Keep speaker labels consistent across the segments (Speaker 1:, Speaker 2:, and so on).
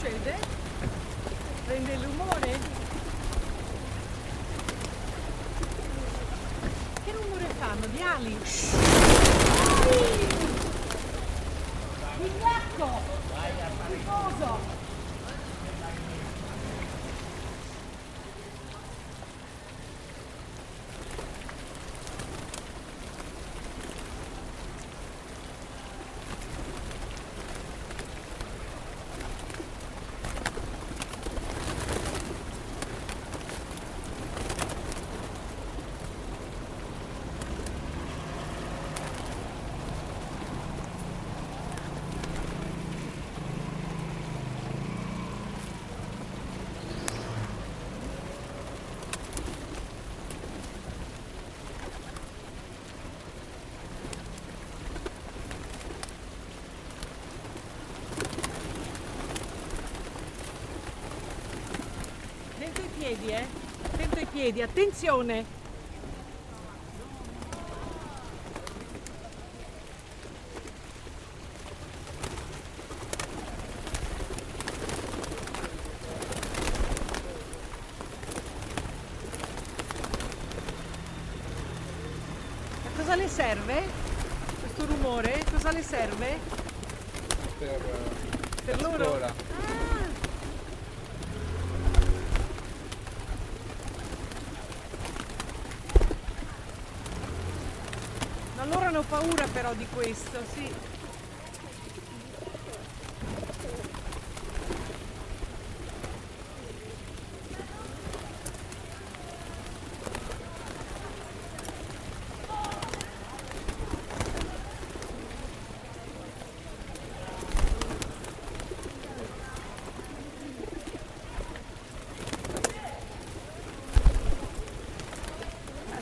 Speaker 1: succede? Prende l'umore? Che rumore fanno? Di ali? Piedi, eh? Attento ai piedi, attenzione! Cosa le serve? Questo rumore? Cosa le serve?
Speaker 2: per, eh,
Speaker 1: Per loro? Loro hanno paura però di questo, sì.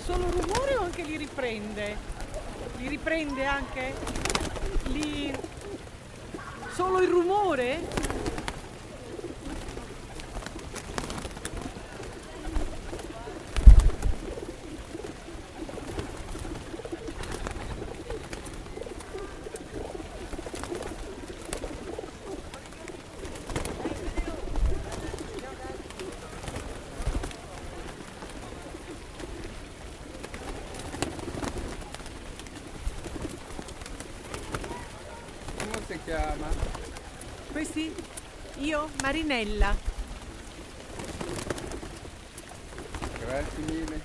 Speaker 1: Solo rumore o anche li riprende? Li riprende anche? Li... Solo il rumore?
Speaker 2: Chiama?
Speaker 1: Questi? Io? Marinella.
Speaker 2: Grazie mille.